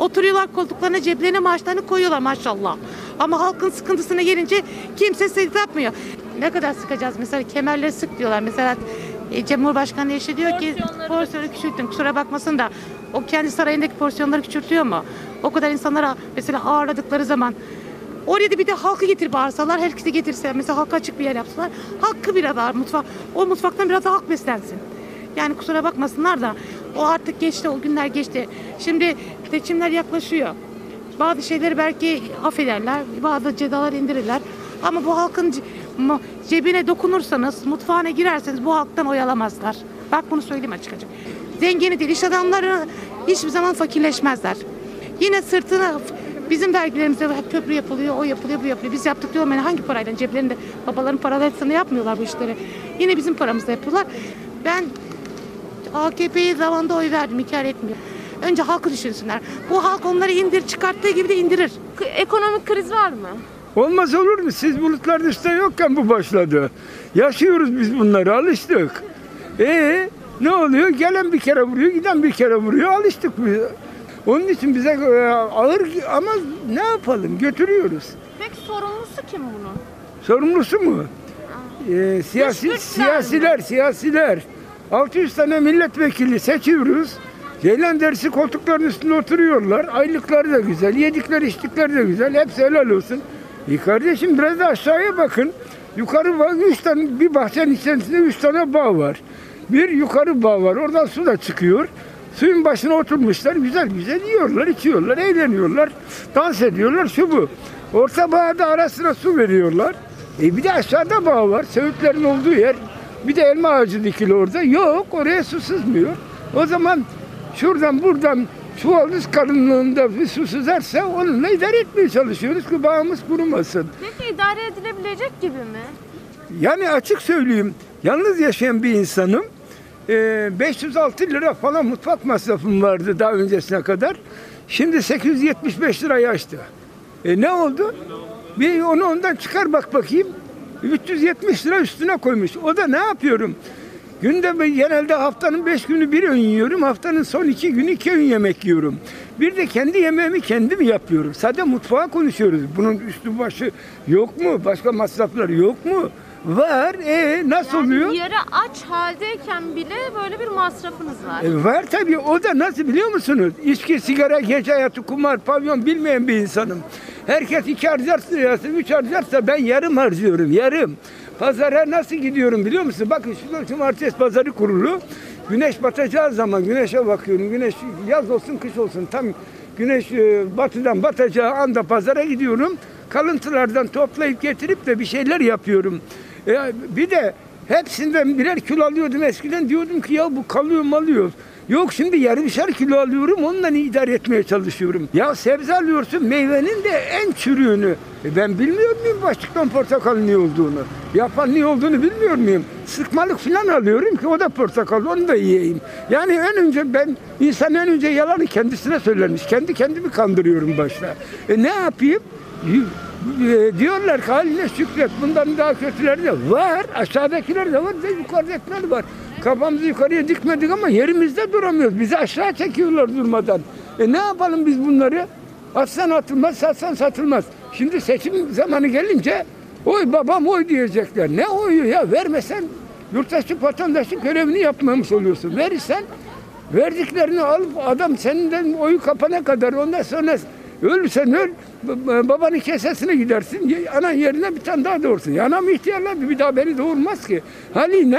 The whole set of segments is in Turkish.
Oturuyorlar koltuklarına ceplerine maaşlarını koyuyorlar maşallah. Ama halkın sıkıntısına gelince kimse sık yapmıyor. Ne kadar sıkacağız mesela kemerleri sık diyorlar. Mesela e, Cumhurbaşkanı eşi diyor ki Porsiyonları- porsiyonu küçültün kusura bakmasın da o kendi sarayındaki porsiyonları küçültüyor mu? O kadar insanlara mesela ağırladıkları zaman Oraya da bir de halkı getir bağırsalar, herkesi getirse, mesela halka açık bir yer yapsalar, hakkı biraz daha mutfak, o mutfaktan biraz daha halk beslensin. Yani kusura bakmasınlar da o artık geçti, o günler geçti. Şimdi seçimler yaklaşıyor. Bazı şeyleri belki affederler, bazı cezalar indirirler. Ama bu halkın cebine dokunursanız, mutfağına girerseniz bu halktan oy alamazlar. Bak bunu söyleyeyim açık açık. Zengini değil, iş adamları hiçbir zaman fakirleşmezler. Yine sırtına bizim vergilerimizde hep köprü yapılıyor, o yapılıyor, bu yapılıyor. Biz yaptık diyorum yani hangi parayla? Ceplerinde babaların paralarıyla yapmıyorlar bu işleri. Yine bizim paramızla yapıyorlar. Ben AKP'ye zamanında oy verdim, inkar etmiyor. Önce halkı düşünsünler. Bu halk onları indir, çıkarttığı gibi de indirir. K- Ekonomik kriz var mı? Olmaz olur mu? Siz bulutların üstte yokken bu başladı. Yaşıyoruz biz bunları, alıştık. E ne oluyor? Gelen bir kere vuruyor, giden bir kere vuruyor, alıştık biz. Onun için bize e, ağır ama ne yapalım? Götürüyoruz. Peki sorumlusu kim bunun? Sorumlusu mu? Ee, siyasi, güçler mi? siyasiler, siyasiler. 600 tane milletvekili seçiyoruz. Ceylan dersi koltukların üstünde oturuyorlar. Aylıkları da güzel, yedikleri içtikleri de güzel. Hepsi helal olsun. E kardeşim biraz da aşağıya bakın. Yukarı bak, üç tane, bir bahçenin içerisinde üç tane bağ var. Bir yukarı bağ var, oradan su da çıkıyor. Suyun başına oturmuşlar, güzel güzel yiyorlar, içiyorlar, eğleniyorlar, dans ediyorlar, şu bu. Orta bağda arasına su veriyorlar. E bir de aşağıda bağ var, söğütlerin olduğu yer. Bir de elma ağacı dikili orada. Yok, oraya su sızmıyor. O zaman şuradan buradan çuvaldız kalınlığında bir su sızarsa onunla idare etmeye çalışıyoruz ki bağımız kurumasın. Peki idare edilebilecek gibi mi? Yani açık söyleyeyim, yalnız yaşayan bir insanım. Ee, 506 lira falan mutfak masrafım vardı daha öncesine kadar. Şimdi 875 lirayı aştı. E ne oldu? Bir onu ondan çıkar bak bakayım. 370 lira üstüne koymuş. O da ne yapıyorum? Günde ben genelde haftanın 5 günü bir öğün yiyorum. Haftanın son 2 günü 2 öğün yemek yiyorum. Bir de kendi yemeğimi kendim yapıyorum. Sadece mutfağa konuşuyoruz. Bunun üstü başı yok mu? Başka masraflar yok mu? Var. E nasıl oluyor? Yani yarı aç haldeyken bile böyle bir masrafınız var. E, var tabii. O da nasıl biliyor musunuz? İçki, sigara, gece hayatı, kumar, pavyon bilmeyen bir insanım. Herkes iki harcarsa, üç harcarsa ben yarım harcıyorum. Yarım. Pazara nasıl gidiyorum biliyor musun? Bakın şu cumartesi pazarı kurulu. Güneş batacağı zaman güneşe bakıyorum. Güneş yaz olsun kış olsun tam güneş e, batıdan batacağı anda pazara gidiyorum. Kalıntılardan toplayıp getirip de bir şeyler yapıyorum. E, bir de hepsinden birer kilo alıyordum eskiden diyordum ki ya bu kalıyor malıyor. Yok şimdi yarımşar kilo alıyorum onunla idare etmeye çalışıyorum. Ya sebze alıyorsun meyvenin de en çürüğünü. E ben bilmiyor muyum başlıktan portakal ne olduğunu? Yapan ne olduğunu bilmiyor muyum? Sıkmalık falan alıyorum ki o da portakal onu da yiyeyim. Yani en önce ben insan en önce yalanı kendisine söylermiş. Kendi kendimi kandırıyorum başta. E ne yapayım? E, diyorlar ki haline şükret bundan daha kötüleri de var. Aşağıdakiler de var ve yukarıdakiler var. Kafamızı yukarıya dikmedik ama yerimizde duramıyoruz. Bizi aşağı çekiyorlar durmadan. E ne yapalım biz bunları? Atsan atılmaz, satsan satılmaz. Şimdi seçim zamanı gelince oy babam oy diyecekler. Ne oyu ya vermesen yurttaşlık vatandaşlık görevini yapmamış oluyorsun. Verirsen verdiklerini alıp adam senden oyu kapana kadar ondan sonra ölürsen öl babanın kesesine gidersin anan yerine bir tane daha doğursun. Ya anam ihtiyarlandı bir daha beni doğurmaz ki. Haliyle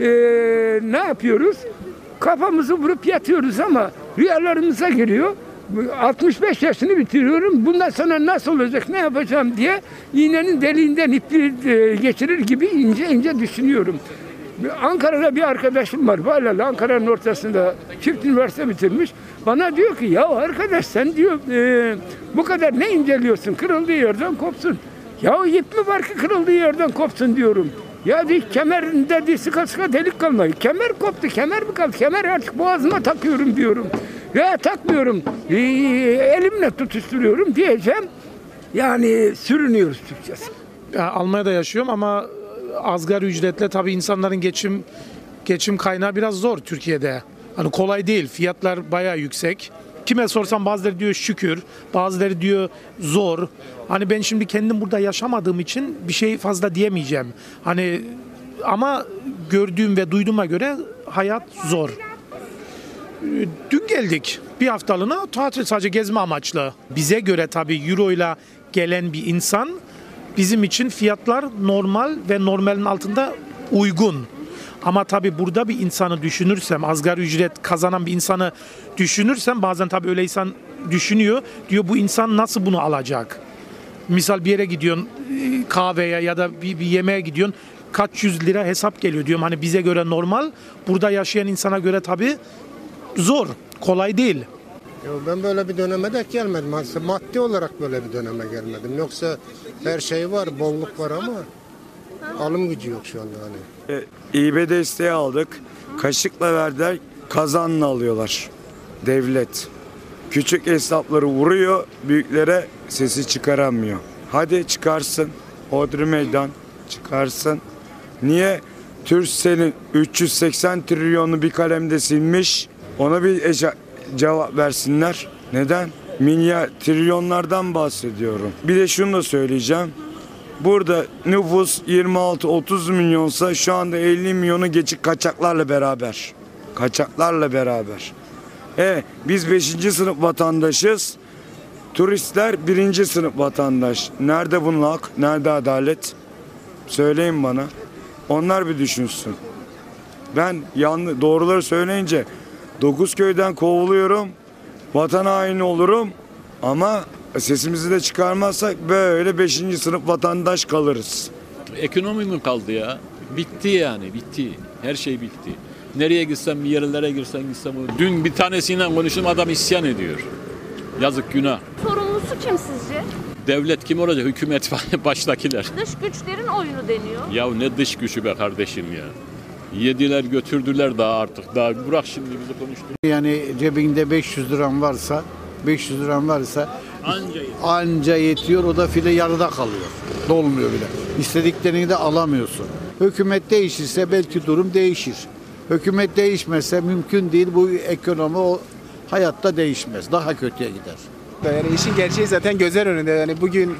eee, ne yapıyoruz? Kafamızı vurup yatıyoruz ama rüyalarımıza giriyor. 65 yaşını bitiriyorum. Bundan sonra nasıl olacak, ne yapacağım diye iğnenin deliğinden ipi e, geçirir gibi ince ince düşünüyorum. Ankara'da bir arkadaşım var. Hala Ankara'nın ortasında çift üniversite bitirmiş. Bana diyor ki ya arkadaş sen diyor e, bu kadar ne inceliyorsun? Kırıldığı yerden kopsun. Ya ip mi var ki kırıldığı yerden kopsun diyorum. Ya di kemerinde di sıka sıka delik kalmadı. Kemer koptu. Kemer mi kaldı? Kemer artık boğazıma takıyorum diyorum. Ya takmıyorum. Ee, elimle tutuşturuyorum diyeceğim. Yani sürünüyoruz Türkçesi. Ya Almanya'da yaşıyorum ama asgari ücretle tabii insanların geçim geçim kaynağı biraz zor Türkiye'de. Hani kolay değil. Fiyatlar bayağı yüksek. Kime sorsam bazıları diyor şükür, bazıları diyor zor. Hani ben şimdi kendim burada yaşamadığım için bir şey fazla diyemeyeceğim. Hani ama gördüğüm ve duyduğuma göre hayat zor. Ee, Dün geldik bir haftalığına tatil sadece gezme amaçlı. Bize göre tabii euro ile gelen bir insan bizim için fiyatlar normal ve normalin altında uygun. Ama tabii burada bir insanı düşünürsem, asgari ücret kazanan bir insanı düşünürsem bazen tabii öyle insan düşünüyor. Diyor bu insan nasıl bunu alacak? Misal bir yere gidiyorsun e, kahveye ya da bir, bir yemeğe gidiyorsun kaç yüz lira hesap geliyor diyorum. Hani bize göre normal. Burada yaşayan insana göre tabii zor. Kolay değil. Ben böyle bir döneme denk gelmedim. Aslında maddi olarak böyle bir döneme gelmedim. Yoksa her şey var, bolluk var ama alım gücü yok şu anda hani. İB desteği aldık. Kaşıkla verdiler, kazanla alıyorlar. Devlet. Küçük esnafları vuruyor, büyüklere sesi çıkaramıyor. Hadi çıkarsın. Hodri meydan çıkarsın. Niye? Türkcell'in 380 trilyonu bir kalemde silmiş. Ona bir cevap versinler. Neden? Milyar, trilyonlardan bahsediyorum. Bir de şunu da söyleyeceğim. Burada nüfus 26-30 milyonsa şu anda 50 milyonu geçik kaçaklarla beraber. Kaçaklarla beraber. E biz 5. sınıf vatandaşız. Turistler 1. sınıf vatandaş. Nerede bunun hak? Nerede adalet? Söyleyin bana. Onlar bir düşünsün. Ben yanlı doğruları söyleyince 9 köyden kovuluyorum. Vatan haini olurum. Ama sesimizi de çıkarmazsak böyle 5. sınıf vatandaş kalırız. Ekonomi mi kaldı ya? Bitti yani bitti. Her şey bitti. Nereye gitsem bir yerlere girsen gitsem. Dün bir tanesiyle konuştum adam isyan ediyor. Yazık günah. Sorumlusu kim sizce? Devlet kim olacak? Hükümet baştakiler. Dış güçlerin oyunu deniyor. Ya ne dış gücü be kardeşim ya. Yediler götürdüler daha artık. Daha bırak şimdi bizi konuştur. Yani cebinde 500 liran varsa 500 liran varsa Anca anca yetiyor o da file yarıda kalıyor. Dolmuyor bile. İstediklerini de alamıyorsun. Hükümet değişirse belki durum değişir. Hükümet değişmezse mümkün değil bu ekonomi o hayatta değişmez. Daha kötüye gider. Yani işin gerçeği zaten gözler önünde. Yani bugün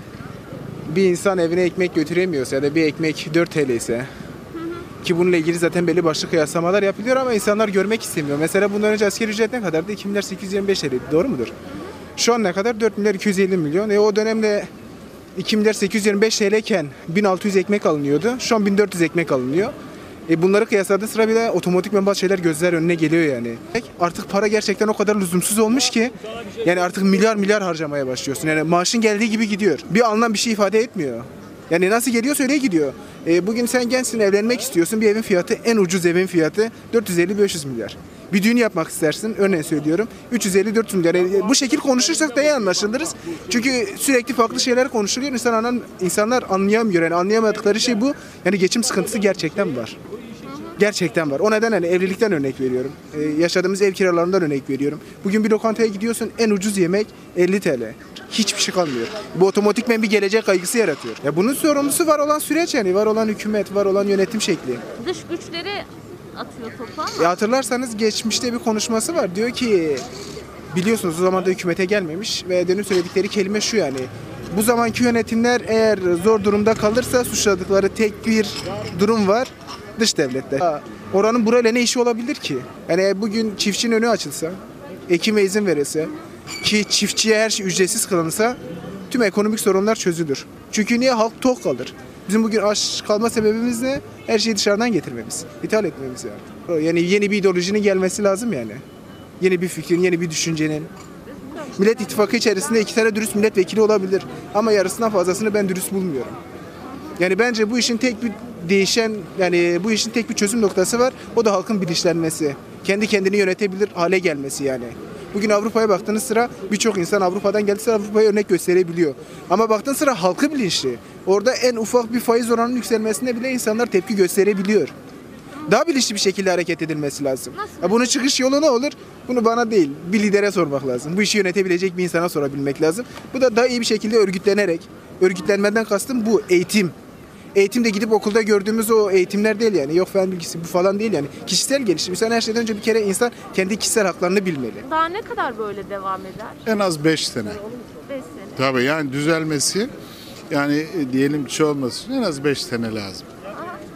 bir insan evine ekmek götüremiyorsa ya da bir ekmek 4 TL ise ki bununla ilgili zaten belli başlı kıyaslamalar yapılıyor ama insanlar görmek istemiyor. Mesela bundan önce asgari ücret ne kadardı? 2 milyar 825 TL. Doğru mudur? Şu an ne kadar? 4 milyar 250 milyon. E o dönemde 2 milyar 825 TL iken 1600 ekmek alınıyordu. Şu an 1400 ekmek alınıyor. E bunları kıyasladığı sıra bile otomatikman bazı şeyler gözler önüne geliyor yani. Artık para gerçekten o kadar lüzumsuz olmuş ki yani artık milyar milyar harcamaya başlıyorsun. Yani maaşın geldiği gibi gidiyor. Bir anlam bir şey ifade etmiyor. Yani nasıl geliyor öyle gidiyor. E, bugün sen gençsin evlenmek istiyorsun. Bir evin fiyatı en ucuz evin fiyatı 450-500 milyar. Bir düğün yapmak istersin örneğin söylüyorum 350-400 milyar. E, bu şekil konuşursak da iyi anlaşılırız. Çünkü sürekli farklı şeyler konuşuluyor. İnsan insanlar anlayamıyor. Yani anlayamadıkları şey bu. Yani geçim sıkıntısı gerçekten var. Gerçekten var. O neden hani evlilikten örnek veriyorum. Ee, yaşadığımız ev kiralarından örnek veriyorum. Bugün bir lokantaya gidiyorsun en ucuz yemek 50 TL. Hiçbir şey kalmıyor. Bu otomatikmen bir gelecek kaygısı yaratıyor. Ya bunun sorumlusu var olan süreç yani. Var olan hükümet, var olan yönetim şekli. Dış güçleri atıyor topu ama. Ya hatırlarsanız geçmişte bir konuşması var. Diyor ki biliyorsunuz o zaman da hükümete gelmemiş ve dönüp söyledikleri kelime şu yani. Bu zamanki yönetimler eğer zor durumda kalırsa suçladıkları tek bir durum var. Dış devletler. Oranın burayla ne işi olabilir ki? Yani bugün çiftçinin önü açılsa, ekime izin verilse ki çiftçiye her şey ücretsiz kılınsa tüm ekonomik sorunlar çözülür. Çünkü niye halk tok kalır? Bizim bugün aç kalma sebebimiz ne? Her şeyi dışarıdan getirmemiz, ithal etmemiz yani. Yani yeni bir ideolojinin gelmesi lazım yani. Yeni bir fikrin, yeni bir düşüncenin. Millet İttifakı içerisinde iki tane dürüst milletvekili olabilir. Ama yarısından fazlasını ben dürüst bulmuyorum. Yani bence bu işin tek bir değişen, yani bu işin tek bir çözüm noktası var. O da halkın bilinçlenmesi. Kendi kendini yönetebilir hale gelmesi yani. Bugün Avrupa'ya baktığınız sıra birçok insan Avrupa'dan geldi sıra Avrupa'ya örnek gösterebiliyor. Ama baktığın sıra halkı bilinçli. Orada en ufak bir faiz oranının yükselmesine bile insanlar tepki gösterebiliyor. Daha bilinçli bir şekilde hareket edilmesi lazım. Ya bunun çıkış yolu ne olur? Bunu bana değil, bir lidere sormak lazım. Bu işi yönetebilecek bir insana sorabilmek lazım. Bu da daha iyi bir şekilde örgütlenerek, örgütlenmeden kastım bu eğitim. Eğitim de gidip okulda gördüğümüz o eğitimler değil yani. Yok fen bilgisi bu falan değil yani. Kişisel gelişim. İnsan her şeyden önce bir kere insan kendi kişisel haklarını bilmeli. Daha ne kadar böyle devam eder? En az 5 sene. 5 sene. Tabii yani düzelmesi yani e, diyelim ki şey olması için en az 5 sene lazım.